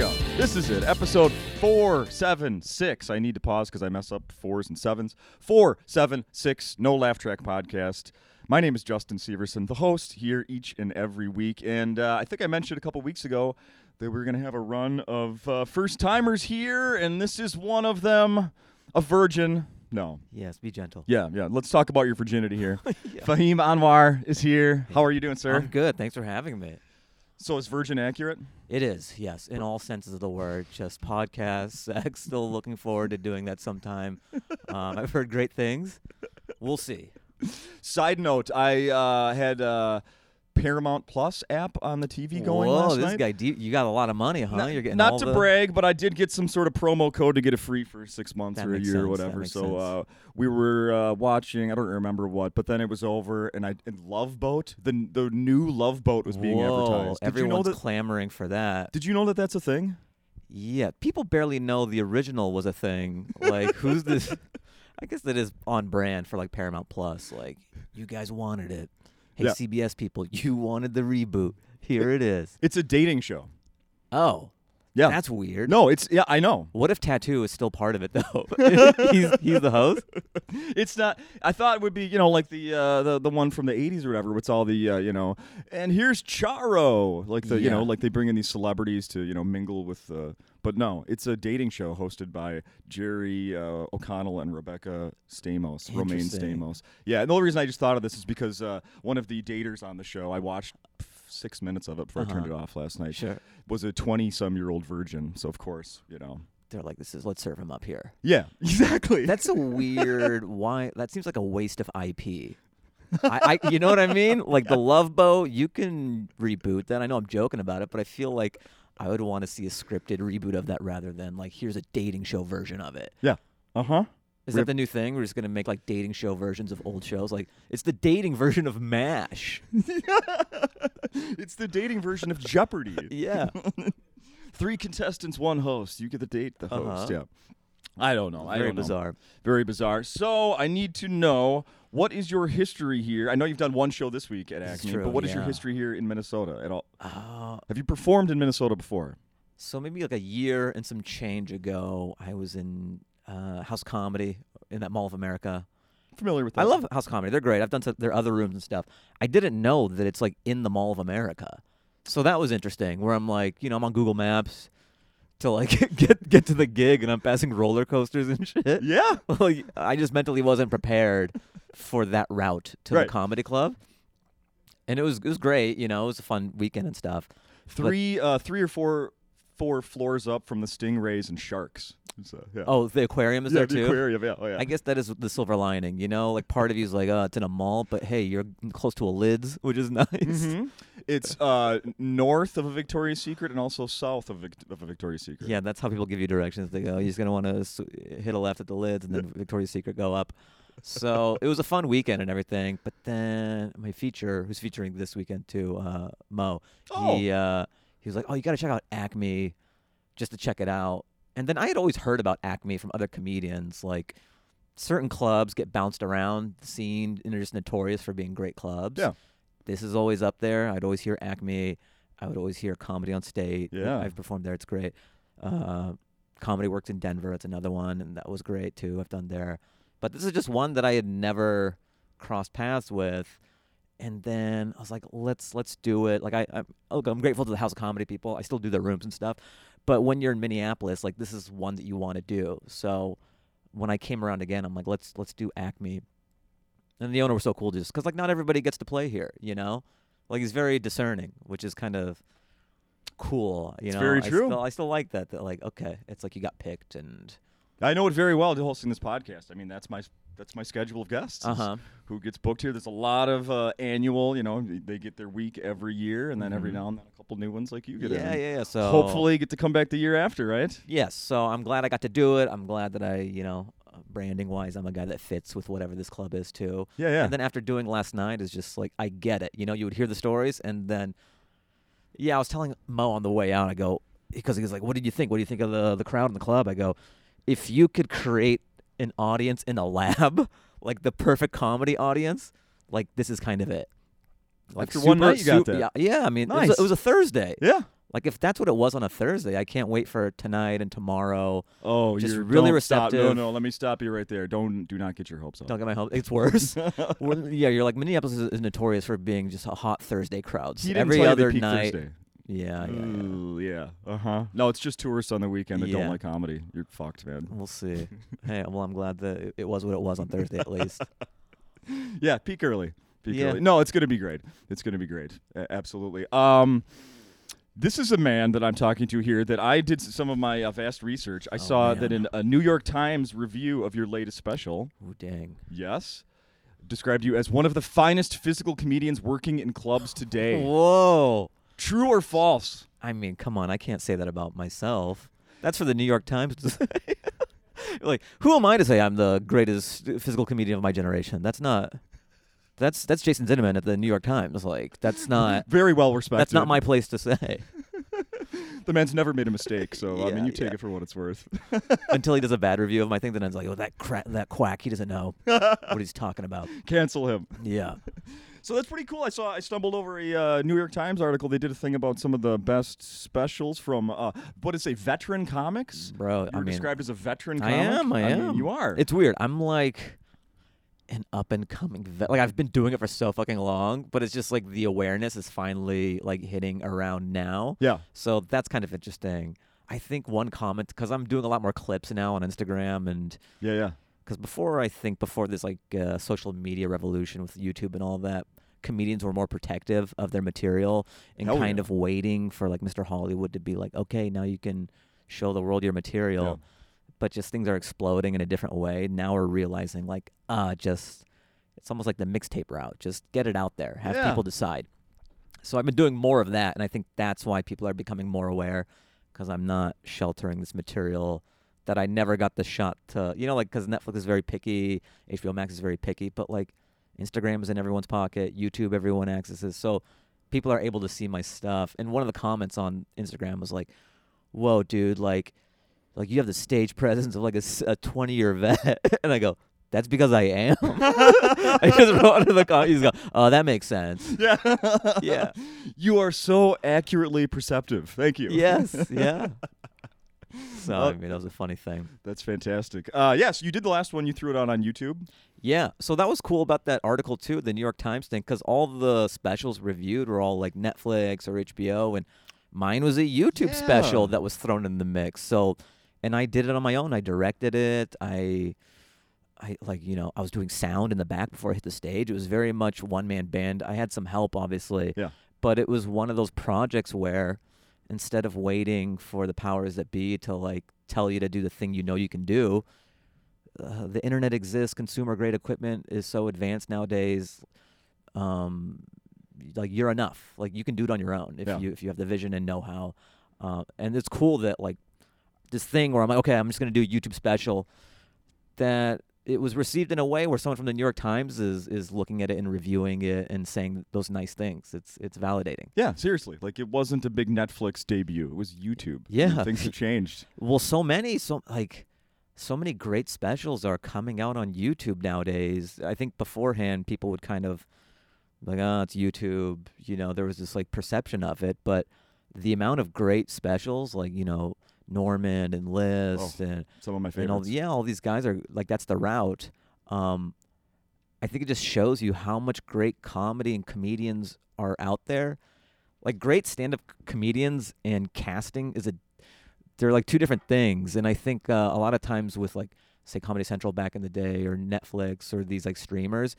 go. This is it. Episode 476. I need to pause because I mess up fours and sevens. 476, No Laugh Track Podcast. My name is Justin Severson, the host here each and every week. And uh, I think I mentioned a couple weeks ago that we are going to have a run of uh, first timers here, and this is one of them. A virgin. No. Yes, be gentle. Yeah, yeah. Let's talk about your virginity here. Fahim Anwar is here. How are you doing, sir? I'm good. Thanks for having me. So is virgin accurate? It is, yes, in all senses of the word. Just podcast, sex. Still looking forward to doing that sometime. Um, I've heard great things. We'll see. Side note: I uh, had uh, Paramount Plus app on the TV going Whoa, last this night. guy, deep, you got a lot of money, huh? Not, You're getting not to the, brag, but I did get some sort of promo code to get it free for six months That or a year or sense, that whatever. So uh, we were uh, watching. I don't remember what, but then it was over, and I and Love Boat, the the new Love Boat was being Whoa, advertised. Did you know Everyone's that? clamoring for that. Did you know that that's a thing? Yeah, people barely know the original was a thing. Like, who's this? I guess that is on brand for like Paramount Plus. Like, you guys wanted it. Hey, Yeah. CBS people, you wanted the reboot. Here it is. It's a dating show. Oh, Yeah. that's weird. no, it's yeah, I know. What if Tattoo is still part of it though? he's he's the host. it's not. I thought it would be, you know, like the uh, the the one from the '80s or whatever. It's all the, uh, you know, and here's Charo, like the, you know, like they bring in these celebrities to, you know, mingle with. Uh, but no, it's a dating show hosted by Jerry uh, O'Connell and Rebecca Stamos, Romijn Stamos. Yeah, and the only reason I just thought of this is because uh, one of the daters on the show, I watched six minutes of it before I turned it Uh-huh. off last night. Sure. Was a twenty-some-year-old virgin, so of course, you know. They're like, this is let's serve him up here. Yeah, exactly. That's a weird. Why? That seems like a waste of IP. I, I, you know what I mean? Like the Love Boat, you can reboot that. I know I'm joking about it, but I feel like I would want to see a scripted reboot of that rather than like here's a dating show version of it. yeah. Uh huh. Is Rip- that the new thing? We're just gonna make like dating show versions of old shows. Like it's the dating version of Mash. it's the dating version of Jeopardy. Yeah. Three contestants, one host. You get the date, the host. Uh-huh. Yeah. I don't know. I Very don't know. bizarre. Very bizarre. So I need to know what is your history here. I know you've done one show this week at Acme, true, but what is your yeah. history here in Minnesota at all? Uh, Have you performed in Minnesota before? So maybe like a year and some change ago, I was in uh, House Comedy in that Mall of America. Familiar with? That? I love House Comedy; they're great. I've done their other rooms and stuff. I didn't know that it's like in the Mall of America, so that was interesting. Where I'm like, you know, I'm on Google Maps to like get get to the gig, and I'm passing roller coasters and shit. Yeah. like, I just mentally wasn't prepared for that route to Right. the comedy club, and it was it was great. You know, it was a fun weekend and stuff. Three, uh, three or four, four floors up from the stingrays and sharks. So, yeah. Oh, the aquarium is yeah, there the too. aquarium. Yeah. Oh, yeah. I guess that is the silver lining, you know. Like part of you is like, oh, it's in a mall, but hey, you're close to a lids, which is nice. Mhm. It's uh, north of a Victoria's Secret and also south of, Vic- of a Victoria's Secret. Yeah, that's how people give you directions. They go, you're just gonna want to hit a left at the lids, and then Victoria's Secret go up. So it was a fun weekend and everything. But then my feature, who's featuring this weekend too, uh, Mo, he uh, he was like, oh, you got to check out Acme, just to check it out. And then I had always heard about Acme from other comedians, like. Certain clubs get bounced around the scene and they're just notorious for being great clubs. Yeah. This is always up there. I'd always hear Acme. I would always hear Comedy on State. Yeah. I've performed there. It's great. Uh, Comedy Works in Denver. It's another one, and that was great too. I've done there, but this is just one that I had never crossed paths with. And then I was like, let's let's do it. Like I, I'm, look, I'm grateful to the House of Comedy people. I still do their rooms and stuff. But when you're in Minneapolis, like this is one that you want to do. So when I came around again, I'm like, let's let's do Acme. And the owner was so cool, just because like not everybody gets to play here, you know. Like he's very discerning, which is kind of cool. You It's know, very I true. Still, I still like that. That like, okay, it's like you got picked, and I know it very well hosting this podcast. I mean, that's my that's my schedule of guests. uh huh. Who gets booked here? There's a lot of uh, annual. You know, they get their week every year, and then every Mhm. now and then a couple new ones like you get Yeah, in. yeah, yeah. So Hopefully, get to come back the year after, right? yes. So I'm glad I got to do it. I'm glad that I, you know, branding wise, I'm a guy that fits with whatever this club is too. Yeah, yeah. And then after doing last night is just like I get it. You know, you would hear the stories and then yeah, I was telling Mo on the way out, I go because he was like, What did you think? What do you think of the the crowd in the club? I go, if you could create an audience in a lab, like the perfect comedy audience, like this is kind of it. Like After one night you got su- that. Yeah, yeah. I mean, it, was a, it was a Thursday. yeah. Like if that's what it was on a Thursday, I can't wait for tonight and tomorrow. Oh, Just you're really don't stop. No, receptive. no. Let me stop you right there. Don't do not get your hopes up. Don't get my hopes. It's worse. Yeah, you're like Minneapolis is, is notorious for being just a hot Thursday crowds. He Every other night. Thursday. Yeah, yeah, yeah. Ooh, yeah. Uh huh. No, it's just tourists on the weekend that don't like comedy. You're fucked, man. We'll see. hey, well, I'm glad that it- it was what it was on Thursday at least. Yeah, peak early. Peak Yeah. early. No, it's gonna be great. It's gonna be great. Absolutely. Um, this is a man that I'm talking to here that I did some of my uh, vast research. I Oh, saw that in a New York Times review of your latest special. Oh, dang. Yes. Described you as one of the finest physical comedians working in clubs today. Whoa. True or false? I mean, come on. I can't say that about myself. That's for the New York Times to say. like, who am I to say I'm the greatest physical comedian of my generation? That's not. That's that's Jason Zinoman at the New York Times. Like, that's not. Very well respected. That's not my place to say. The man's never made a mistake, so I mean, you take yeah. it for what it's worth. Until he does a bad review of my thing, then it's like, oh, that cra- that quack, he doesn't know what he's talking about. Cancel him. Yeah. So that's pretty cool. I saw. I stumbled over a uh, New York Times article. They did a thing about some of the best specials from uh, what is a veteran comics. Bro, You're I mean, described as a veteran. Comic? I am. I mean, am. you are. It's weird. I'm like an up and coming vet. Like I've been doing it for so fucking long, but it's just like the awareness is finally like hitting around now. yeah. So that's kind of interesting. I think one comment because I'm doing a lot more clips now on Instagram and Yeah. Yeah. because before I think before this like uh, social media revolution with YouTube and all that, comedians were more protective of their material and Hell kind yeah. of waiting for like Mr. Hollywood to be like, okay, now you can show the world your material. Yeah. But just things are exploding in a different way. Now we're realizing like, uh, just it's almost like the mixtape route. Just get it out there, have Yeah. people decide. So I've been doing more of that, and I think that's why people are becoming more aware because I'm not sheltering this material that I never got the shot to, you know, like because Netflix is very picky, HBO Max is very picky, but like Instagram is in everyone's pocket, YouTube everyone accesses, so people are able to see my stuff. And one of the comments on Instagram was like, "Whoa, dude, like, like you have the stage presence of like a a 20 year vet," and I go. That's because I am. I just wrote under the comment. He's go, oh, that makes sense. Yeah. Yeah. You are so accurately perceptive. Thank you. Yes, yeah. So Uh, I mean, that was a funny thing. That's fantastic. Uh, yes, you did the last one. You threw it out on YouTube. Yeah, so that was cool about that article too, the New York Times thing, because all the specials reviewed were all like Netflix or HBO, and mine was a YouTube special that was thrown in the mix. So, and I did it on my own. I directed it. I, I like you know I was doing sound in the back before I hit the stage. It was very much one man band. I had some help, obviously. Yeah. But it was one of those projects where instead of waiting for the powers that be to like tell you to do the thing you know you can do uh, the internet exists consumer grade equipment is so advanced nowadays um like you're enough like you can do it on your own if Yeah. you if you have the vision and know-how uh, and it's cool that like this thing where i'm like okay i'm just going to do a youtube special that it was received in a way where someone from the New York Times is is looking at it and reviewing it and saying those nice things. It's it's validating. Yeah, seriously. Like it wasn't a big Netflix debut. It was YouTube. Yeah. Things have changed. Well, so many so like so many great specials are coming out on YouTube nowadays. I think beforehand people would kind of like, oh, it's YouTube. You know, there was this like perception of it, but the amount of great specials, like you know Normand and List and Some of my and all favorites. yeah, all these guys are like that's the route. Um, I think it just shows you how much great comedy and comedians are out there. Like great stand-up comedians and casting is a they're like two different things, and I think uh, a lot of times with like say Comedy Central back in the day or Netflix or these like streamers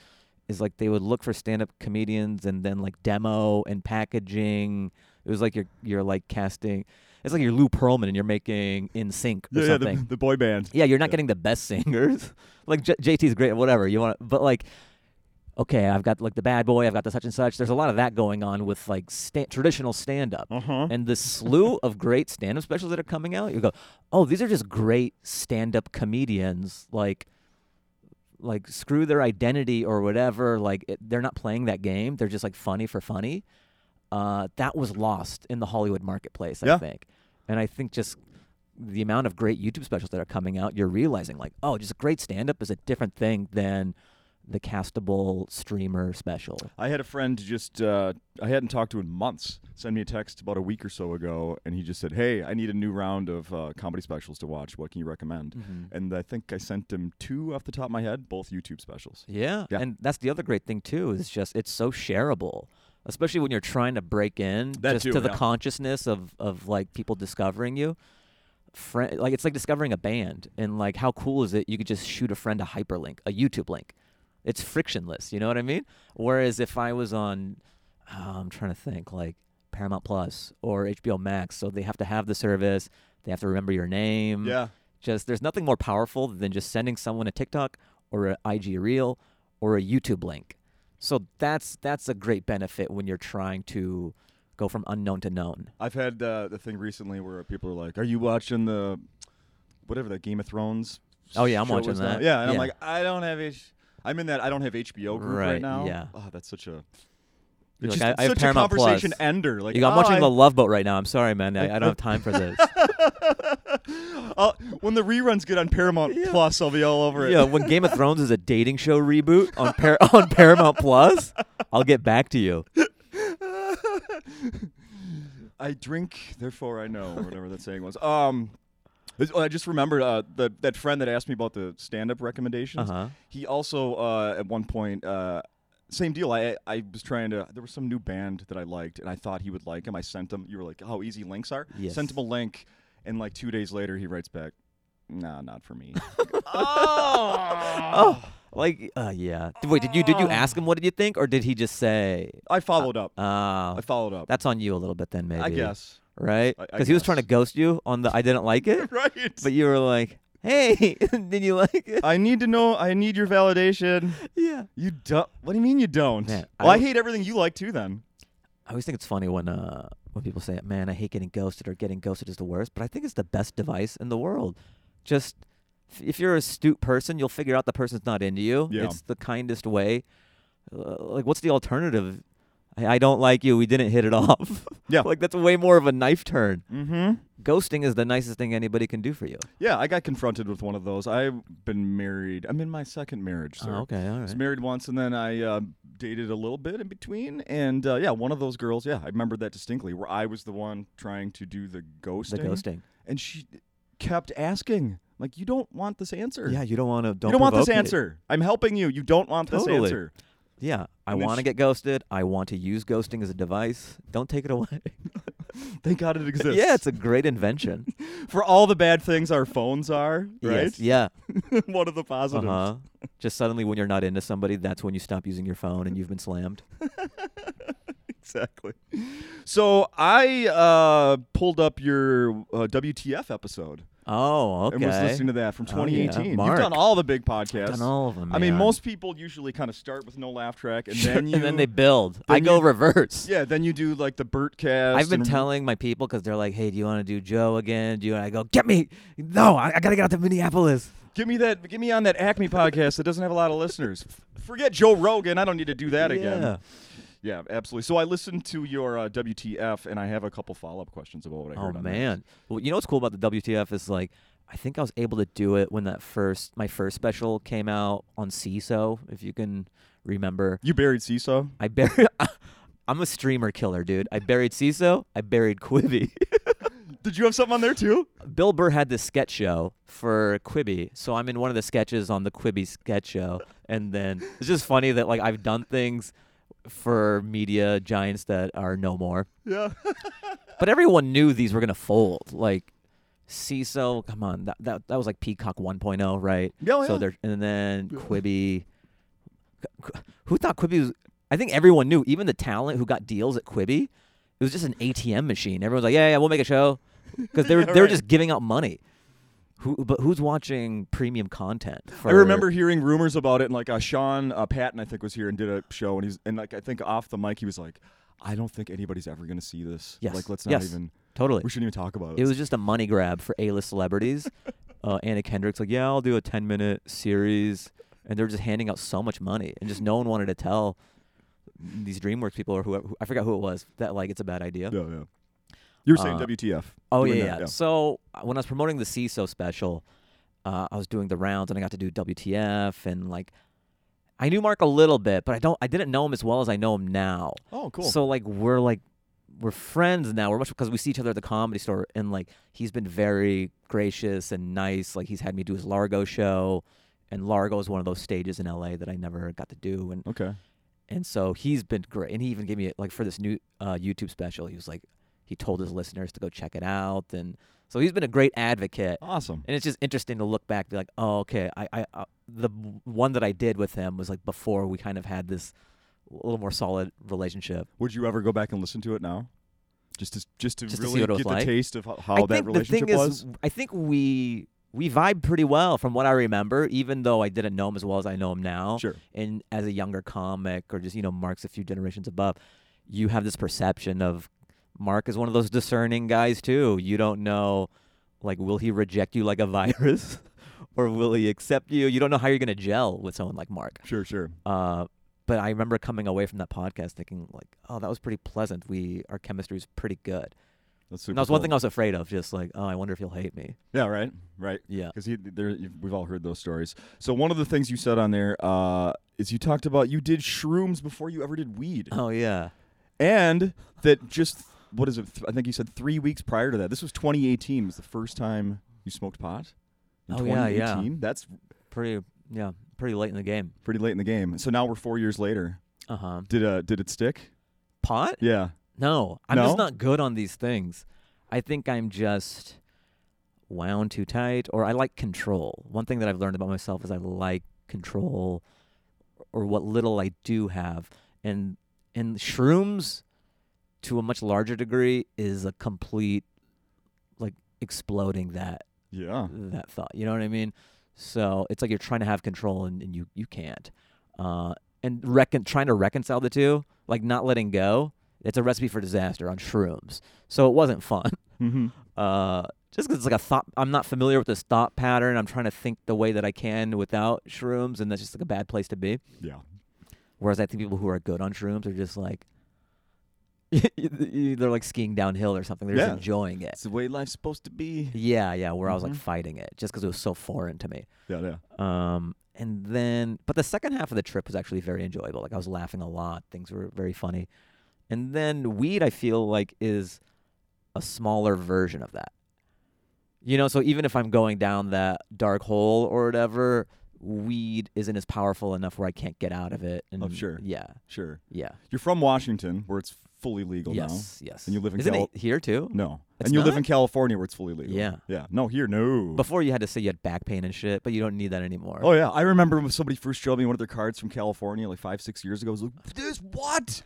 is like they would look for stand-up comedians and then like demo and packaging. It was like you're you're like casting. It's like you're Lou Pearlman and you're making NSYNC or yeah, yeah, the, the boy band. Yeah, you're not Yeah. getting the best singers. like J- JT's great, whatever you want, but like, okay, I've got like the bad boy, I've got the such and such. There's a lot of that going on with like sta- traditional stand up. Uh huh. And the slew of great stand up specials that are coming out, you go, oh, these are just great stand up comedians. Like, like screw their identity or whatever. Like, it, they're not playing that game. They're just like funny for funny. Uh, that was lost in the Hollywood marketplace, I Yeah. think. And I think just the amount of great YouTube specials that are coming out, you're realizing like, oh, just a great stand up is a different thing than the castable streamer special. I had a friend just uh, I hadn't talked to in months send me a text about a week or so ago, and he just said, "Hey, I need a new round of uh, comedy specials to watch. What can you recommend?" Mm-hmm. And I think I sent him two off the top of my head, both YouTube specials. Yeah. Yeah. And that's the other great thing too, is just it's so shareable. Especially when you're trying to break in That just too, to the yeah. consciousness of, of like people discovering you. Friend, like it's like discovering a band and like how cool is it you could just shoot a friend a hyperlink, a YouTube link. It's frictionless, you know what I mean? Whereas if I was on uh, I'm trying to think like Paramount Plus or HBO Max, so they have to have the service, they have to remember your name Yeah, just there's nothing more powerful than just sending someone a TikTok or an IG reel or a YouTube link. So that's that's a great benefit when you're trying to go from unknown to known. I've had uh, the thing recently where people are like, "Are you watching the whatever the Game of Thrones?" Oh, yeah, I'm watching was now?" that. Yeah, and I'm like, I don't have H. I'm in that. I don't have HBO group right, Right, now. yeah. Oh, that's such a. It's like, I- I have such Paramount a conversation Plus. ender. Like, you got I'm oh, watching I- the Love Boat right now. I'm sorry, man. I, I don't have time for this. I'll- when the reruns get on Paramount. Plus, I'll be all over it. yeah, when Game of Thrones is a dating show reboot on Par- on Paramount Plus, I'll get back to you. I drink, therefore I know, or whatever that saying was. Um, this- I just remembered uh, the, that friend that asked me about the stand-up recommendations. Uh huh. He also, uh, at one point, uh, same deal. I I was trying to. There was some new band that I liked, and I thought he would like him. I sent him. You were like, how easy links are. Yes. Sent him a link, and like two days later, he writes back, "Nah, not for me." Oh, like uh, yeah. Wait, did you did you ask him what did you think, or did he just say, I followed up. "Oh, I folled up. that's on you a little bit then maybe"? I guess. right? I- I Because he was trying to ghost you on the I didn't like it, right. but you were like, "Hey, did you like it?" I need to know. I need your validation. yeah. You don't. What do you mean you don't? Man, well, I, I- hate everything you like too. Then. I always think it's funny when uh when people say, "Man, I hate getting ghosted," or "Getting ghosted is the worst," but I think it's the best device in the world. Just if you're a astute person, you'll figure out the person's not into you. Yeah. It's the kindest way. Uh, like, what's the alternative? I, I don't like you. We didn't hit it off. Yeah. like that's way more of a knife turn. Mm-hmm. Ghosting is the nicest thing anybody can do for you. Yeah, I got confronted with one of those. I've been married. I'm in my second marriage, sir. Oh, okay, all I was married once, and then I uh, dated a little bit in between. And uh, yeah, one of those girls. Yeah, I remember that distinctly, where I was the one trying to do the ghosting, The ghosting. and she kept asking, like, "You don't want this answer. Yeah, you don't want to. Don't you don't want this me. answer. I'm helping you. You don't want this answer." Yeah, I And then want to get ghosted. I want to use ghosting as a device. Don't take it away. Thank God it exists. yeah, it's a great invention. for all the bad things our phones are, right? Yes, yeah. one of the positives. Uh huh. Just suddenly, when you're not into somebody, that's when you stop using your phone and you've been slammed. exactly. So I uh, pulled up your uh, WTF episode Oh, okay. and was listening to that from Oh, yeah. 2018. You've done all the big podcasts. Done all of them. I mean, most people usually kind of start with no laugh track, and then you and then they build. I then go reverse. yeah, then you do like the Bertcast. I've been and- telling my people because they're like, "Hey, do you want to do Joe again?" Do you? And I go, "Get me! No, I, I gotta get out to Minneapolis." Give me that. Give me on that Acme podcast that doesn't have a lot of listeners. Forget Joe Rogan. I don't need to do that again. Yeah. Absolutely. So I listened to your uh, WTF, and I have a couple follow up questions about what I Oh heard. that. man. Well, you know what's cool about the WTF is like I think I was able to do it when that first my first special came out on Seeso, if you can remember. You buried Seeso. I buried I'm a streamer killer, dude. I buried Seeso, I buried Quibi. Did you have something on there too? Bill Burr had this sketch show for Quibi, so I'm in one of the sketches on the Quibi sketch show, and then it's just funny that like I've done things for media giants that are no more, Yeah. but everyone knew these were gonna fold. Like Seeso, come on, that that, that was like Peacock 1.0, right? Yeah, oh, So yeah. there, and then Quibi. Who thought Quibi was? I think everyone knew, even the talent who got deals at Quibi. It was just an ATM machine. Everyone's like, "Yeah, yeah, we'll make a show," because they were Yeah, they were right. just giving out money. Who, but who's watching premium content? For, I remember hearing rumors about it, and like uh, Sean uh, Patton, I think, was here and did a show, and he's and like I think off the mic, he was like, "I don't think anybody's ever gonna see this. Yes. Like, let's not Yes. even. totally. We shouldn't even talk about it." It was just a money grab for A-list celebrities. uh, Anna Kendrick's like, "Yeah, I'll do a 10-minute series," and they're just handing out so much money, and just no one wanted to tell these DreamWorks people or whoever. I forgot who it was that like it's a bad idea. yeah, yeah. You were saying Uh, WTF? Oh yeah, yeah. So uh, when I was promoting the Seeso special, uh, I was doing the rounds and I got to do WTF and like I knew Mark a little bit, but I don't. I didn't know him as well as I know him now. Oh, cool. So like we're like we're friends now. We're much because we see each other at the comedy store, and like he's been very gracious and nice. Like he's had me do his Largo show, and Largo is one of those stages in LA that I never got to do, and okay. and so he's been great. And he even gave me like for this new uh, YouTube special, he was like he told his listeners to go check it out, and so he's been a great advocate. Awesome. And it's just interesting to look back, be like, oh, okay, I, I, uh, the one that I did with him was like before we kind of had this a little more solid relationship. Would you ever go back and listen to it now? Just to just to Just to see really was get the like? taste of how, that think the relationship thing was. is, I think we we vibe pretty well from what I remember, even though I didn't know him as well as I know him now. Sure. And as a younger comic, or just you know, Mark's a few generations above, you have this perception of Mark is one of those discerning guys too. You don't know, like, will he reject you like a virus, or will he accept you? You don't know how you're gonna gel with someone like Mark. Sure, sure. Uh, but I remember coming away from that podcast thinking like, oh, that was pretty pleasant. We our chemistry is pretty good. That's And super. that was one thing I was afraid of, just like, oh, I wonder if he'll hate me. Yeah, right, right. Yeah. Because we've all heard those stories. So one of the things you said on there uh, is you talked about you did shrooms before you ever did weed, Oh yeah. and that just what is it? I think you said three weeks prior to that. This was 2018. Was the first time you smoked pot? In Oh, yeah, yeah. 2018? That's Pretty yeah, pretty late in the game. pretty late in the game. So now we're four years later. Uh huh. Did uh did it stick? Pot? Yeah. No, I'm No? just not good on these things. I think I'm just wound too tight, or I like control. One thing that I've learned about myself is I like control, or what little I do have, and and shrooms, to a much larger degree, is a complete, like exploding that Yeah. that thought. You know what I mean? So it's like you're trying to have control and, and you you can't. Uh, and recon- trying to reconcile the two, like not letting go, it's a recipe for disaster on shrooms. So it wasn't fun. Mm-hmm. Uh, just 'cause it's like a thought, I'm not familiar with this thought pattern. I'm trying to think the way that I can without shrooms, and that's just like a bad place to be. Yeah. Whereas I think people who are good on shrooms are just like, they're like skiing downhill or something. They're Yeah. just enjoying it. It's the way life's supposed to be. Yeah, yeah. Where I was like Mhm. fighting it just because it was so foreign to me. Yeah, yeah. Um, and then, but the second half of the trip was actually very enjoyable. Like I was laughing a lot. Things were very funny. And then weed, I feel like, is a smaller version of that. You know, so even if I'm going down that dark hole or whatever, weed isn't as powerful enough where I can't get out of it. And Oh, sure. Yeah, Sure. yeah. You're from Washington, where it's fully legal now. yes, yes. And you live in Isn't Cal- it here too? No. It's and you live in California, where it's fully legal. Yeah. Yeah. No, here, no. Before you had to say you had back pain and shit, but you don't need that anymore. Oh yeah, I remember when somebody first showed me one of their cards from California, like five, six years ago. I was like, "This what?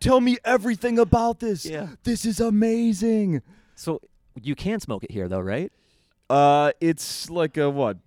Tell me everything about this. Yeah. This is amazing." So you can smoke it here though, right? Uh, it's like a what?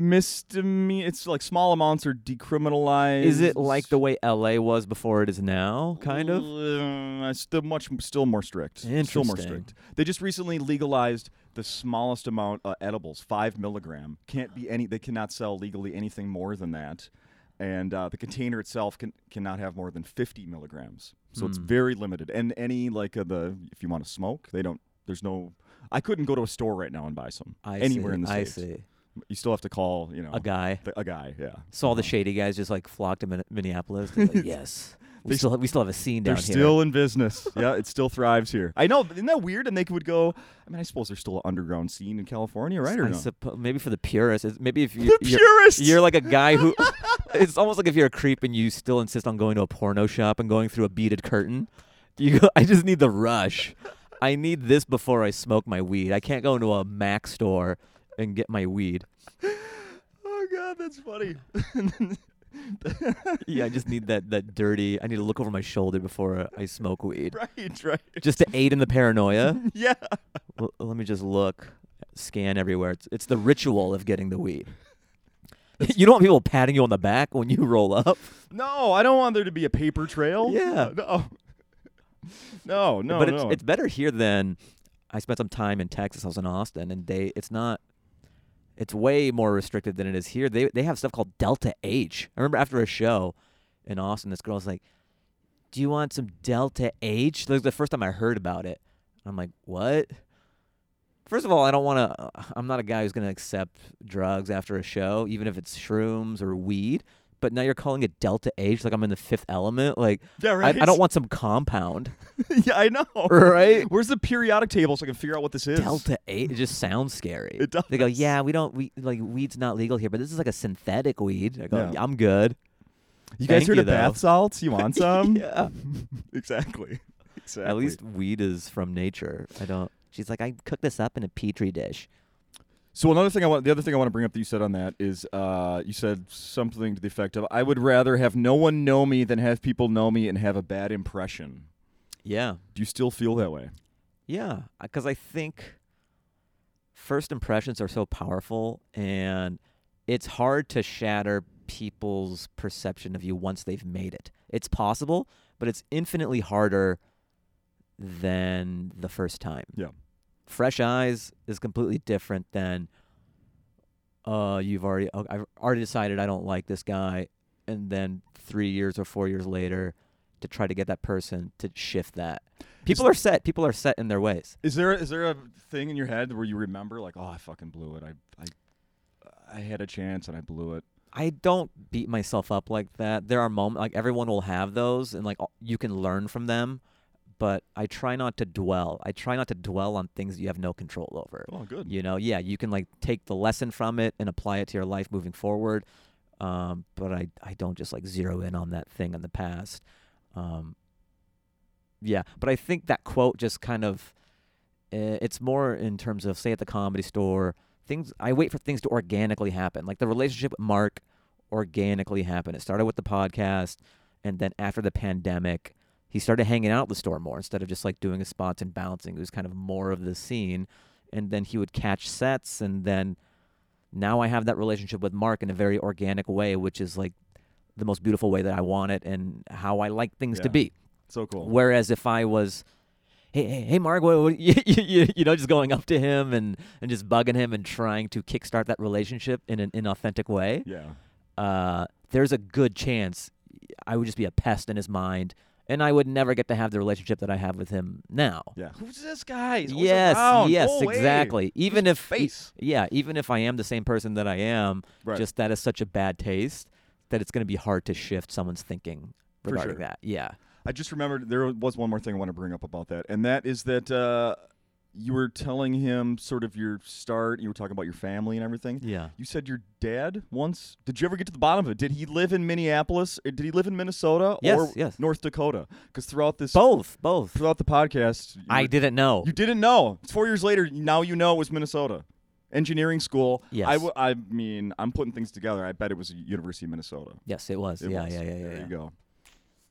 Misdemeanor. It's like small amounts are decriminalized. Is it like the way LA was before it is now? Kind of. Uh, still much, still more strict. Still more strict. They just recently legalized the smallest amount uh, edibles, five milligram. Can't be any. They cannot sell legally anything more than that, and uh, the container itself can cannot have more than fifty milligrams. So it's Hmm. very limited. And any like uh, the if you want to smoke, they don't. There's no. I couldn't go to a store right now and buy some I anywhere see, in the I states. see. You still have to call. You know, A guy. th- a guy. Yeah. So all the Uh-huh. shady guys just like flocked to Min- Minneapolis. Like, yes, we still we still have a scene down They're here. still in business. yeah, it still thrives here. I know, isn't that weird? And they would go. I mean, I suppose there's still an underground scene in California, right? Or I no? suppo- maybe for the purists. Maybe if you the you're, purists. you're like a guy who. it's almost like if you're a creep and you still insist on going to a porno shop and going through a beaded curtain. You go, I just need the rush. I need this before I smoke my weed. I can't go into a Mac store and get my weed. oh God, that's funny. Yeah, I just need that that dirty. I need to look over my shoulder before I smoke weed, right, right. just to aid in the paranoia. yeah. L- let me just look, scan everywhere. It's it's the ritual of getting the weed. you don't want people patting you on the back when you roll up. No, I don't want there to be a paper trail. Yeah. No. No, no, but it's it's better here than I spent some time in Texas. I was in Austin, and they it's not. It's way more restricted than it is here. They they have stuff called Delta Eight. I remember after a show in Austin, this girl was like, "Do you want some Delta Eight?" That was the first time I heard about it. I'm like, "What?" First of all, I don't want to. Uh, I'm not a guy who's going to accept drugs after a show, even if it's shrooms or weed. But now you're calling it delta Eight, like I'm in the fifth element. Like Yeah, I, right. I don't want some compound, yeah, I know. right? Where's the periodic table so I can figure out what this is? Delta Eight. It just sounds scary. It does. They go, yeah, we don't we like weed's not legal here, but this is like a synthetic weed. I go, Yeah. "Yeah, I'm good. You guys heard you, of bath salts? You want some? yeah. exactly. Exactly. At least weed is from nature. I don't. She's like, I cook this up in a petri dish. So another thing I want, the other thing I want to bring up that you said on that is, uh, you said something to the effect of, "I would rather have no one know me than have people know me and have a bad impression." Yeah. Do you still feel that way? Yeah, because I think first impressions are so powerful, and it's hard to shatter people's perception of you once they've made it. It's possible, but it's infinitely harder than the first time. Yeah. Fresh eyes is completely different than uh you've already oh, I've already decided I don't like this guy and then 3 years or 4 years later to try to get that person to shift that. People are set. People are set in their ways. Is there is there a thing in your head where you remember like, "Oh, I fucking blew it. I I I had a chance and I blew it." I don't beat myself up like that. There are moments like everyone will have those, and like you can learn from them. But I try not to dwell. I try not to dwell on things you have no control over. Oh, good. You know, yeah, you can like take the lesson from it and apply it to your life moving forward. Um, but I I don't just like zero in on that thing in the past. Um, yeah, but I think that quote just kind of uh, it's more in terms of say at the comedy store things. I wait for things to organically happen. Like the relationship with Mark organically happened. It started with the podcast, and then after the pandemic, he started hanging out at the store more instead of just like doing his spots and bouncing. It was kind of more of the scene, and then he would catch sets, and then now I have that relationship with Mark in a very organic way, which is like the most beautiful way that I want it and how I like things Yeah. to be. So cool. Whereas if I was, hey, hey, hey Mark, what, what, you, you, you know, just going up to him and, and just bugging him and trying to kickstart that relationship in an inauthentic way, yeah. uh, there's a good chance I would just be a pest in his mind, and I would never get to have the relationship that I have with him now. Yeah. Who's this guy? He's Yes, around. yes, Go away. exactly. Even His if face. yeah, even if I am the same person that I am, Right. just that is such a bad taste that it's going to be hard to shift someone's thinking regarding sure. that. Yeah. I just remembered there was one more thing I want to bring up about that, and that is that uh, you were telling him sort of your start. You were talking about your family and everything. Yeah. You said your dad once. Did you ever get to the bottom of it? Did he live in Minneapolis? Or did he live in Minnesota Yes, or yes. North Dakota? Because throughout this, Both, both. throughout the podcast, I were- didn't know. You didn't know. It's four years later. Now you know it was Minnesota. Engineering school. Yes. I, w- I mean, I'm putting things together. I bet it was University of Minnesota. yes, it was. It yeah, was. yeah, yeah, yeah, There yeah. you go.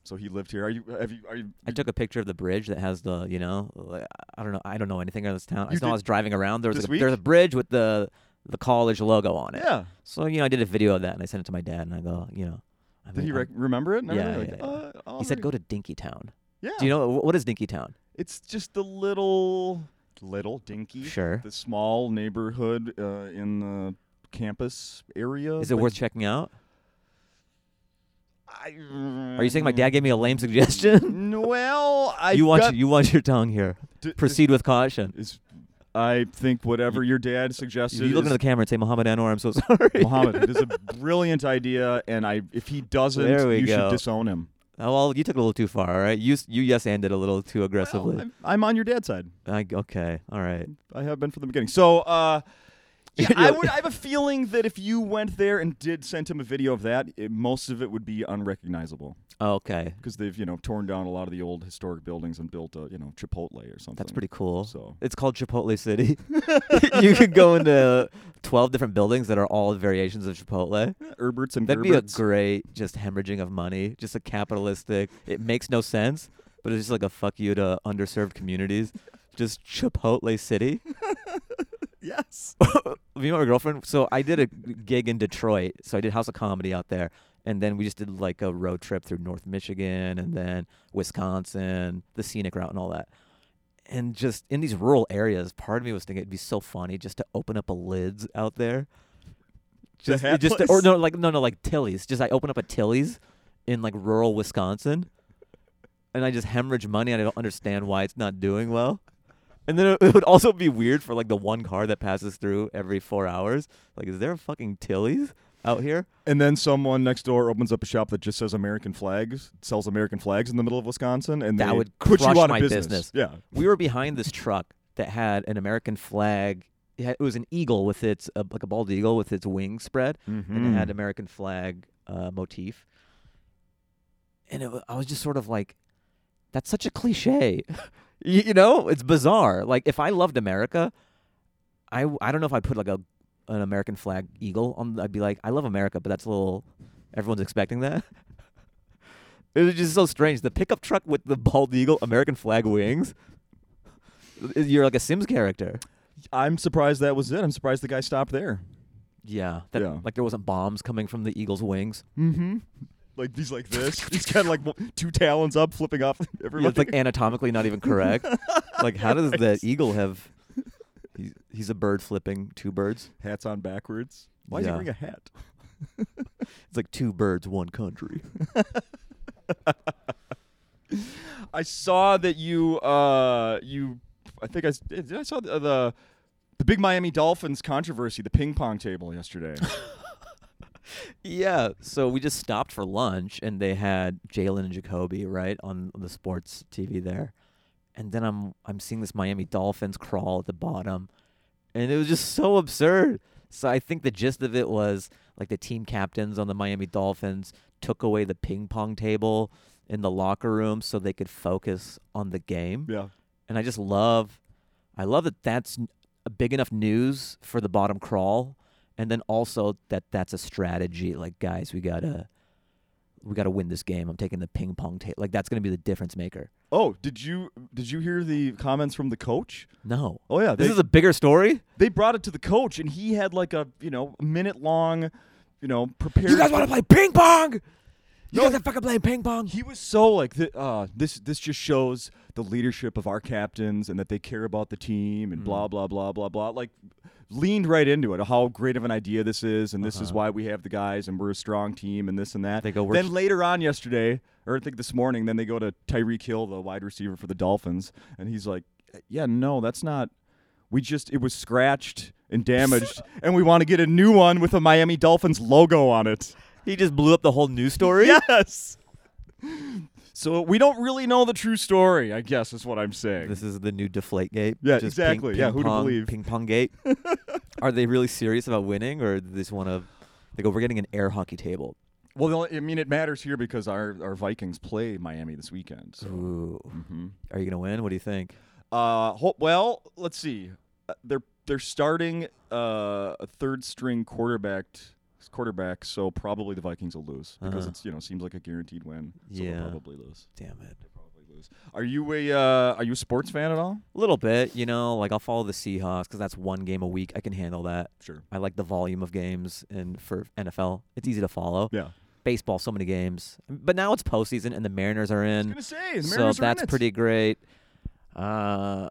So he lived here. Are you? Have you? Are you? I took a picture of the bridge that has the, you know, like, I don't know, I don't know anything about this town. I You just know I was driving around. There was like a, there's a bridge with the the college logo on it. Yeah. So you know, I did a video of that and I sent it to my dad and I go, you know, I Did mean, he rec- remember it? Yeah, everything? yeah, Like, uh, he said go to Dinkytown. Yeah. Do you know what is Dinky Town? It's just the little, little dinky, Sure. the small neighborhood uh, in the campus area. Is it like- worth checking out? I, Are you saying my dad gave me a lame suggestion? Well, I you want got, you want your tongue here. d- Proceed with caution. Is, I think whatever your dad suggested. You look into the camera and say Muhammad Anwar. I'm so sorry. Muhammad, it is a brilliant idea, and I if he doesn't, you go. should disown him. Oh, well, you took it a little too far. All right, you you yes ended a little too aggressively. Well, I'm, I'm on your dad's side. I, okay, all right. I have been from the beginning. So, uh, yeah. I would. I have a feeling that if you went there and did send him a video of that, it, most of it would be unrecognizable Okay, because they've you know torn down a lot of the old historic buildings and built a you know Chipotle or something. that's pretty cool. So It's called Chipotle City. you could go into twelve different buildings that are all variations of Chipotle. yeah, Herberts and That'd be a Gerberts. great just hemorrhaging of money, just a capitalistic. It makes no sense, but it's just like a fuck you to underserved communities. Just Chipotle City. yes. me and my girlfriend. So I did a gig in Detroit. So I did House of Comedy out there, and then we just did like a road trip through North Michigan and then Wisconsin, the scenic route and all that. And just in these rural areas, part of me was thinking it'd be so funny just to open up a lids out there. Just, hat just or no, like no, no, like Tilly's. Just I open up a Tilly's in like rural Wisconsin, and I just hemorrhage money, and I don't understand why it's not doing well. And then it, would also be weird for like the one car that passes through every four hours. Like, is there a fucking Tilly's? out here. And then someone next door opens up a shop that just says American flags, sells American flags in the middle of Wisconsin, and That would put you crush out my of business. business. Yeah. We were behind this truck that had an American flag. It, had, it was an eagle with its uh, like a bald eagle with its wings spread, and it Mm-hmm. had American flag uh, motif. And it, I was just sort of like, that's such a cliche, you, know? It's bizarre. Like if I loved America, I I don't know if I'd put like a an American flag eagle on. I'd be like, I love America, but that's a little. Everyone's expecting that. It was just so strange. The pickup truck with the bald eagle, American flag wings. You're like a Sims character. I'm surprised that was it. I'm surprised the guy stopped there. Yeah, that, Yeah. like there wasn't bombs coming from the eagle's wings. Mm-hmm. Like he's like this. he's got like two talons up, flipping off Yeah, it's like anatomically not even correct. like, how does the eagle have? He's, he's a bird flipping two birds. hats on backwards. Why is he wearing a hat? It's like two birds, one country. I saw that you uh you I think I did I saw the the, the big Miami Dolphins controversy, the ping pong table yesterday. Yeah. So we just stopped for lunch, and they had Jalen and Jacoby right on the sports TV there, and then I'm I'm seeing this Miami Dolphins crawl at the bottom, and it was just so absurd. So I think the gist of it was like the team captains on the Miami Dolphins took away the ping pong table in the locker room so they could focus on the game. yeah. and I just love, I love that that's big enough news for the bottom crawl, and then also that that's a strategy. Like, guys, we gotta, we gotta win this game. I'm taking the ping pong table. Like, that's gonna be the difference maker. Oh, did you did you hear the comments from the coach? No, Oh yeah, this they, is a bigger story. they brought it to the coach and he had like a, you know, minute long, you know, prepared You guys want to play ping pong? You No. guys are fucking playing ping pong. He was so like th- uh, this. This just shows the leadership of our captains and that they care about the team and Mm. blah blah blah blah blah. Like leaned right into it. How great of an idea this is, and this is Uh-huh. why we have the guys, and we're a strong team, and this and that. They go, then later on yesterday, or I think this morning, then they go to Tyreek Hill, the wide receiver for the Dolphins, and he's like, "Yeah, no, that's not. We just it was scratched and damaged, and we want to get a new one with a Miami Dolphins logo on it." He just blew up the whole news story. Yes. So we don't really know the true story, I guess is what I'm saying. This is the new deflate gate. Yeah, Just ping- exactly. Yeah, ping who to pong- believe. Ping pong gate. Are they really serious about winning, or do they just want to? They go, we're getting an air hockey table. well, I mean, it matters here because our, our Vikings play Miami this weekend. So. Ooh. hmm Are you gonna win? What do you think? Uh, ho- well, let's see. Uh, they're they're starting uh, a third string quarterback quarterback, so probably the Vikings will lose because Uh-huh. it's you know seems like a guaranteed win. So Yeah. they'll probably lose. Damn it. They'll probably lose. Are you a uh, are you a sports fan at all? A little bit, you know. Like I'll follow the Seahawks because that's one game a week. I can handle that. Sure. I like the volume of games, and for NFL, it's easy to follow. Yeah. Baseball, so many games, but now it's postseason, and the Mariners are I was in, gonna say the so Mariners are in that's it. pretty great. Uh,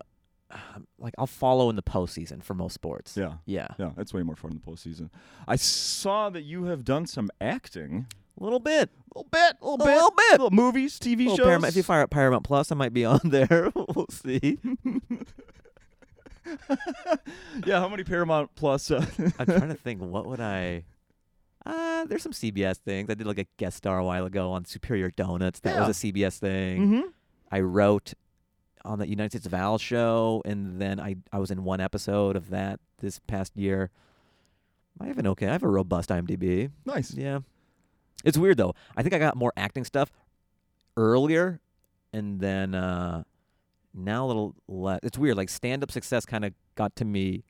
like I'll follow in the postseason for most sports. Yeah. Yeah, Yeah, that's way more fun in the postseason. I saw that you have done some acting. a little bit. A little bit, a little A bit, little bit. little movies, TV shows. Paramount, if you fire up Paramount Plus, I might be on there. we'll see. yeah, how many Paramount Plus? Uh, I'm trying to think. What would I? Uh, there's some CBS things. I did like a guest star a while ago on Superior Donuts. That was a CBS thing. mm-hmm. I wrote on the United States of Al show, and then I I was in one episode of that this past year. I have an okay. I have a robust IMDb. Nice. Yeah, it's weird though. I think I got more acting stuff earlier, and then uh now a little less. It's weird. Like stand up success kind of got to me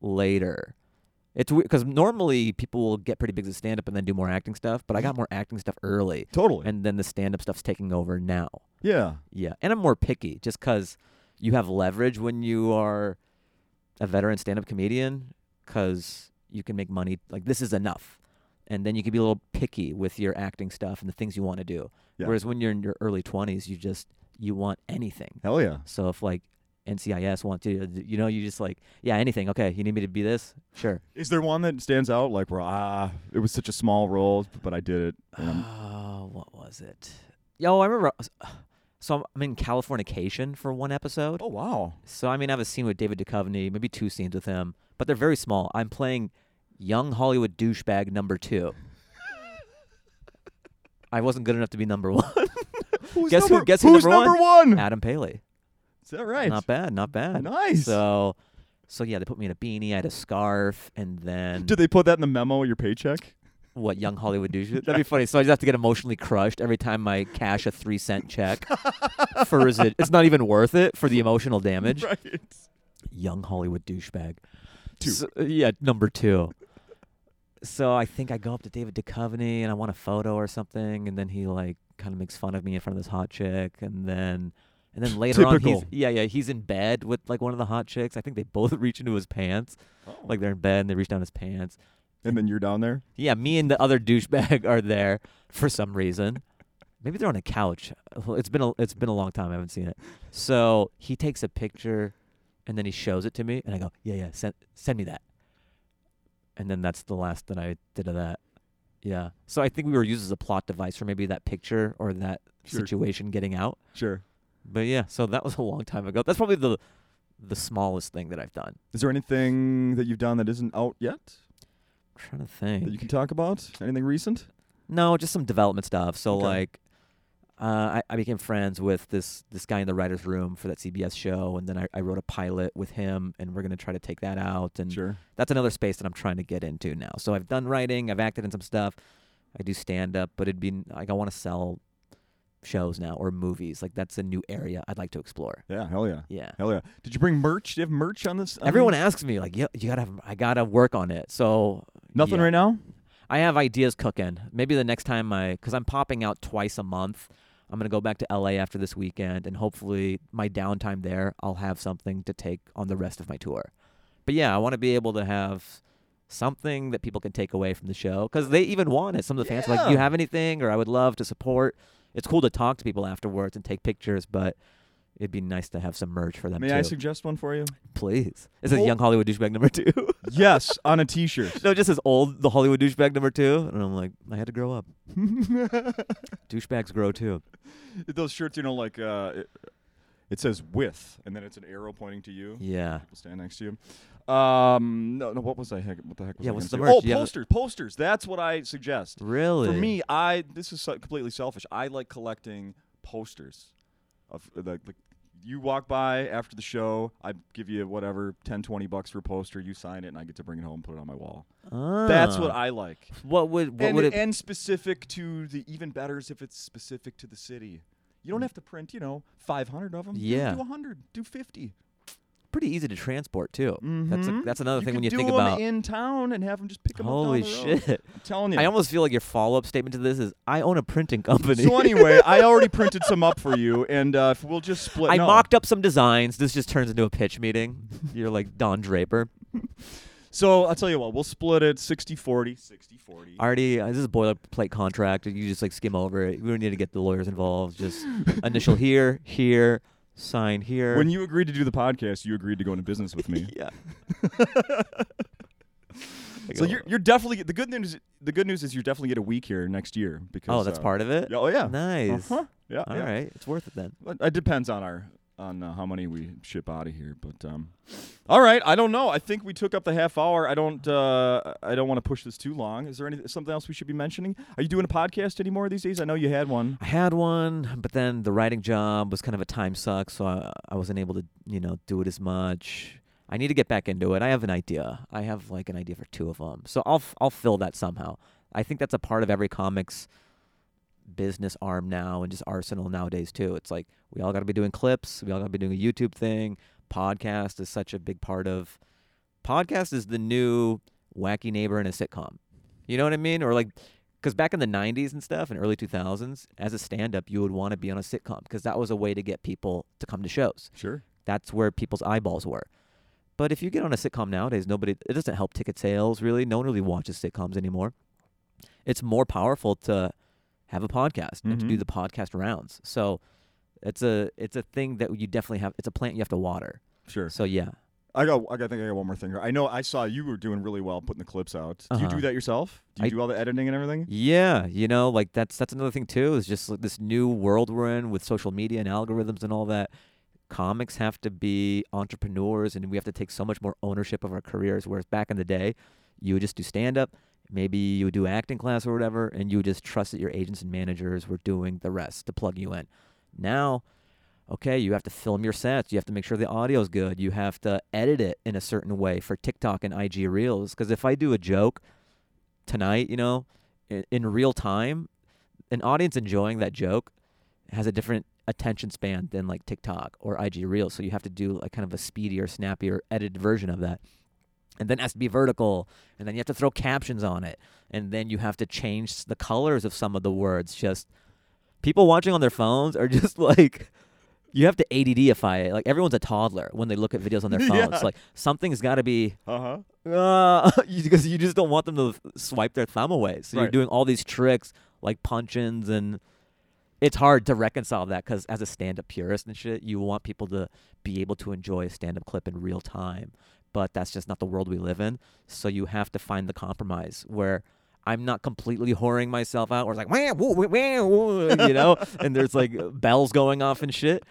later. It's weird because normally people will get pretty big at stand up and then do more acting stuff, but I got mm-hmm. more acting stuff early, Totally. and then the stand up stuff's taking over now. yeah. Yeah, and I'm more picky just because you have leverage when you are a veteran stand-up comedian because you can make money. Like this is enough, and then you can be a little picky with your acting stuff and the things you want to do. Yeah. Whereas when you're in your early 20s, you just you want anything. Hell yeah. So if like NCIS want to, you know, you just like yeah anything. Okay, you need me to be this? Sure. Is there one that stands out like where ah it was such a small role but I did it? Oh, what was it? Yo, I remember. So I'm- in Californication for one episode. oh wow. So I mean, I have a scene with David Duchovny, maybe two scenes with him, but they're very small. I'm playing Young Hollywood douchebag number two. I wasn't good enough to be number one. Who's Guess who- guess who who's number number one? Adam Paley. Is that right? Not bad, not bad. Nice. So, so yeah, they put me in a beanie. I had a scarf, and then Did they put that in the memo of your paycheck? what young Hollywood douche? That'd be funny. So I just have to get emotionally crushed every time I cash a three cent check for resi- It's not even worth it for the emotional damage. Right. Young Hollywood douchebag. Two. So- yeah, number two. So I think I go up to David Duchovny and I want a photo or something, and then he like kind of makes fun of me in front of this hot chick, and then and then later on he's yeah yeah he's in bed with like one of the hot chicks. I think they both reach into his pants, oh. like they're in bed and they reach down his pants. and then you're down there. Yeah, me and the other douchebag are there for some reason. Maybe they're on a couch. It's been a it's been a long time. I haven't seen it. So he takes a picture, and then he shows it to me, and I go, "Yeah, yeah, send send me that." And then that's the last that I did of that. Yeah. So I think we were used as a plot device for maybe that picture or that Sure. situation getting out. Sure. But yeah, so that was a long time ago. That's probably the the smallest thing that I've done. Is there anything that you've done that isn't out yet I'm trying to think. that you can talk about? Anything recent? No, just some development stuff. So Okay. like, uh, I, I became friends with this this guy in the writers' room for that CBS show, and then I, I wrote a pilot with him, and we're gonna try to take that out, and Sure. that's another space that I'm trying to get into now. So I've done writing, I've acted in some stuff, I do stand up, but it'd be like I want to sell shows now or movies. Like that's a new area I'd like to explore. Yeah. Hell yeah. Yeah. Hell yeah. Did you bring merch? Do you have merch on this? on Everyone these? asks me like, yeah, you gotta have, I gotta work on it. So Nothing yeah. right now. I have ideas cooking. Maybe the next time I, because I'm popping out twice a month. I'm gonna go back to LA after this weekend, and hopefully my downtime there, I'll have something to take on the rest of my tour. But yeah, I want to be able to have something that people can take away from the show because they even want it. Some of the fans are like, "Do you have anything?" or "I would love to support." It's cool to talk to people afterwards and take pictures, but it'd be nice to have some merch for them May too. I suggest one for you? Please, is it Hol- Young Hollywood douchebag number two? yes, on a T-shirt. no, it just says old the Hollywood douchebag number two, and I'm like, I had to grow up. Douchebags grow too. Those shirts, you know, like uh, it, says "with," and then it's an arrow pointing to you. Yeah. People stand next to you. Um, no, no. What was I? Heck, what the heck was Yeah, I what's the merch? Oh, a- posters, posters. That's what I suggest. Really? For me, I this is so- completely selfish. I like collecting posters of the, the you walk by after the show, I give you whatever 10 20 bucks for a poster, you sign it and I get to bring it home and put it on my wall. That's what Ah. I like. What would what and, would it? and specific to the even better is if it's specific to the city. You don't have to print, you know, 500 of them. Yeah. Do 100, do 50. pretty easy to transport too. That's a, Mhm. that's another thing when you think about. in town and have them just pick them Holy up Holy shit! I'm telling you. I almost feel like your follow up statement to this is I own a printing company. so anyway, I already printed some up for you, and uh, if we'll just split. I no. mocked up some designs. This just turns into a pitch meeting. You're like Don Draper. So I'll tell you what, we'll split it 60-40. 60-40. Already, uh, this is a boilerplate contract. And you just like skim over it. We don't need to get the lawyers involved. Just initial here, here, sign here. When you agreed to do the podcast, you agreed to go into business with me. yeah. so you're you're definitely the good news. The good news is you're definitely get a week here next year because. oh, that's uh, part of it. yeah, Oh yeah. Nice. Uh-huh. Yeah. All yeah. right, it's worth it then. It depends on our on uh, how many we ship out of here, but um, all right. I don't know. I think we took up the half hour. I don't. Uh, I don't want to push this too long. Is there any something else we should be mentioning? Are you doing a podcast anymore these days? I know you had one. I had one, but then the writing job was kind of a time suck, so I, I wasn't able to, you know, do it as much. I need to get back into it. I have an idea. I have like an idea for two of them, so I'll f- I'll fill that somehow. I think that's a part of every comics business arm now and just arsenal nowadays too. It's like we all got to be doing clips. We all got to be doing a YouTube thing. Podcast is such a big part of. Podcast is the new wacky neighbor in a sitcom. You know what I mean? Or like because back in the 90s and stuff and early 2000s as a stand-up you would want to be on a sitcom because that was a way to get people to come to shows Sure. that's where people's eyeballs were but if you get on a sitcom nowadays nobody it doesn't help ticket sales really no one really watches sitcoms anymore it's more powerful to have a podcast and to do Mhm. the podcast rounds so it's a it's a thing that you definitely have it's a plant you have to water Sure. so yeah I got. I think I got one more thing. here. I know. I saw you were doing really well putting the clips out. Do you Uh-huh. do that yourself? Do you I- do all the editing and everything? Yeah, you know, like that's that's another thing too. Is just like this new world we're in with social media and algorithms and all that. Comics have to be entrepreneurs, and we have to take so much more ownership of our careers. Whereas back in the day, you would just do stand up. Maybe you do acting class or whatever, and you just trust that your agents and managers were doing the rest to plug you in. Now, okay, you have to film your sets. You have to make sure the audio is good. You have to edit it in a certain way for TikTok and IG Reels. Because if I do a joke tonight, you know, in, in real time, an audience enjoying that joke has a different attention span than like TikTok or IG Reels. So you have to do like kind of a speedier, snappier, edited version of that. And then it has to be vertical, and then you have to throw captions on it, and then you have to change the colors of some of the words. Just people watching on their phones are just like you have to ADDify it. Like everyone's a toddler when they look at videos on their phones. Yeah. Like something's got to be Uh huh. uh, because you just don't want them to swipe their thumb away. So you're doing all these tricks like punch-ins and it's hard to reconcile that because as a stand-up purist and shit, you want people to be able to enjoy a stand-up clip in real time. But that's just not the world we live in. So you have to find the compromise where I'm not completely whoring myself out. Where it's like, wah, woo, wah, wah, woo," you know, and there's like bells going off and shit.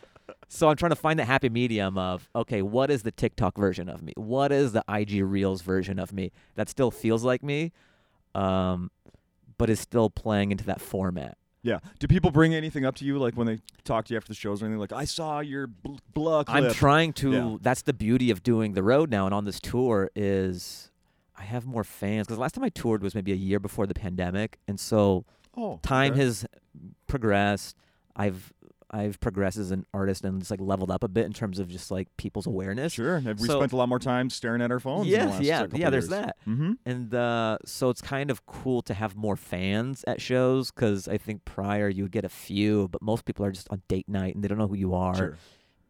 So I'm trying to find the happy medium of okay, what is the TikTok version of me? What is the IG Reels version of me that still feels like me, um, but is still playing into that format? Yeah. Do people bring anything up to you, like when they talk to you after the shows or anything? Like, I saw your bl- blah clip. I'm trying to. Yeah. That's the beauty of doing the road now and on this tour is I have more fans because last time I toured was maybe a year before the pandemic, and so oh, time okay. has progressed. I've I've progressed as an artist and just like leveled up a bit in terms of just like people's awareness. Sure. We So- spent a lot more time staring at our phones? in Yes, the last, yeah, couple yeah. There's that. Mm-hmm. And uh, so it's kind of cool to have more fans at shows because I think prior you would get a few, but most people are just on date night and they don't know who you are Sure.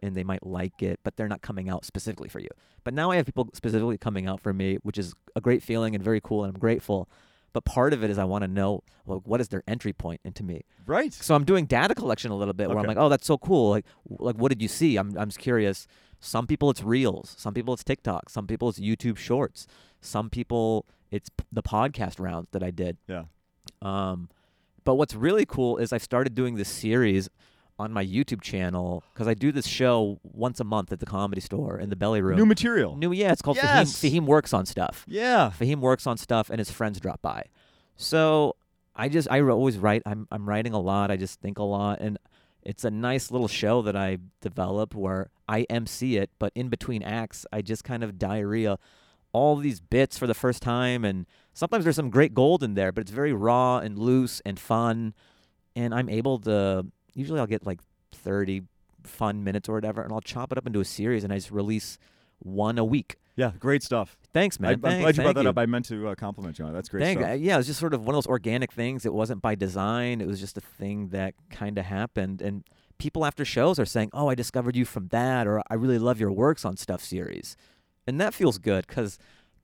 and they might like it, but they're not coming out specifically for you. But now I have people specifically coming out for me, which is a great feeling and very cool, and I'm grateful. But part of it is I want to know, well, what is their entry point into me? Right. So I'm doing data collection a little bit, where I'm like, oh, that's so cool. Like, like what did you see? I'm I'm just curious. Some people it's Reels, some people it's TikTok, some people it's YouTube Shorts, some people it's p- the podcast rounds that I did. Yeah. Um, but what's really cool is I started doing this series on my YouTube channel because I do this show once a month at the Comedy Store in the Belly Room. New material. New, yeah, it's called Yes. Fahim. Fahim works on stuff. yeah. Fahim works on stuff, and his friends drop by. So I just I always write. I'm I'm writing a lot. I just think a lot, and it's a nice little show that I develop where I MC it, but in between acts, I just kind of diarrhea all these bits for the first time, and sometimes there's some great gold in there, but it's very raw and loose and fun, and I'm able to. Usually, I'll get like 30 fun minutes or whatever, and I'll chop it up into a series, and I just release one a week. Yeah. Great stuff. Thanks, man. I, am glad you brought thank that you. up. I meant to uh, compliment you on it. That's great Thank- stuff. yeah, it was just sort of one of those organic things. It wasn't by design. It was just a thing that kind of happened. And people after shows are saying, "Oh, I discovered you from that," or "I really love your works on Stuff series," and that feels good because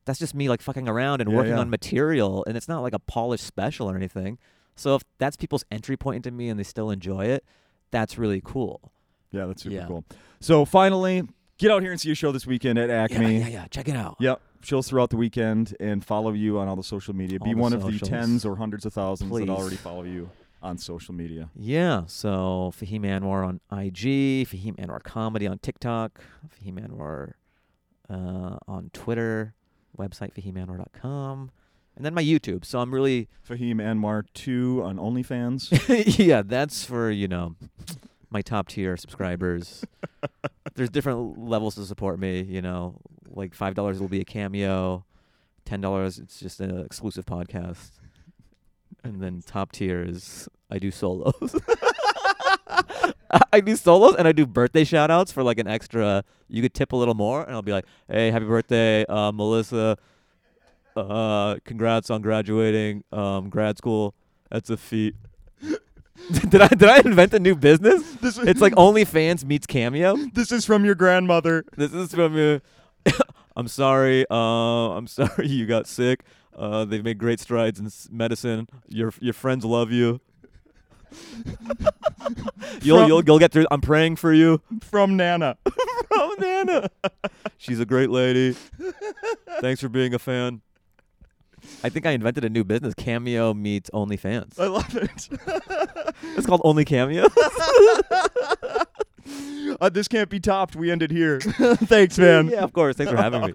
that's just me like fucking around and Yeah, working yeah. on material, and it's not like a polished special or anything. So if that's people's entry point into me and they still enjoy it, that's really cool. Yeah, that's super Yeah. cool. So finally, get out here and see a show this weekend at Acme. Yeah, yeah, yeah. Check it out. Yep. Shows throughout the weekend and follow you on all the social media. Be All the one of the tens or hundreds of thousands Please. that already follow you on social media. Yeah, so Fahim Anwar on IG, Fahim Anwar Comedy on TikTok, Fahim Anwar uh, on Twitter, website fahimanwar.com, and then my YouTube. So I'm really, Fahim Anwar 2 on OnlyFans. yeah, that's for, you know, my top tier subscribers. There's different levels to support me, you know, like $5 will be a cameo, $10 it's just an exclusive podcast. And then top tier is I do solos. I do solos and I do birthday shout outs for like an extra you could tip a little more and I'll be like, Hey, happy birthday, uh, Melissa. Uh congrats on graduating um grad school. That's a feat. did I did I invent a new business? this, It's like OnlyFans meets Cameo. this is from your grandmother. This is from your. I'm sorry. Uh, I'm sorry you got sick. Uh, they've made great strides in s- medicine. Your your friends love you. you'll From- you'll you'll get through. I'm praying for you. From Nana. From Nana. She's a great lady. Thanks for being a fan. I think I invented a new business. Cameo meets OnlyFans. I love it. It's called Only Cameo. uh, this can't be topped. We ended here. Thanks, man. yeah, of course. Thanks for having me.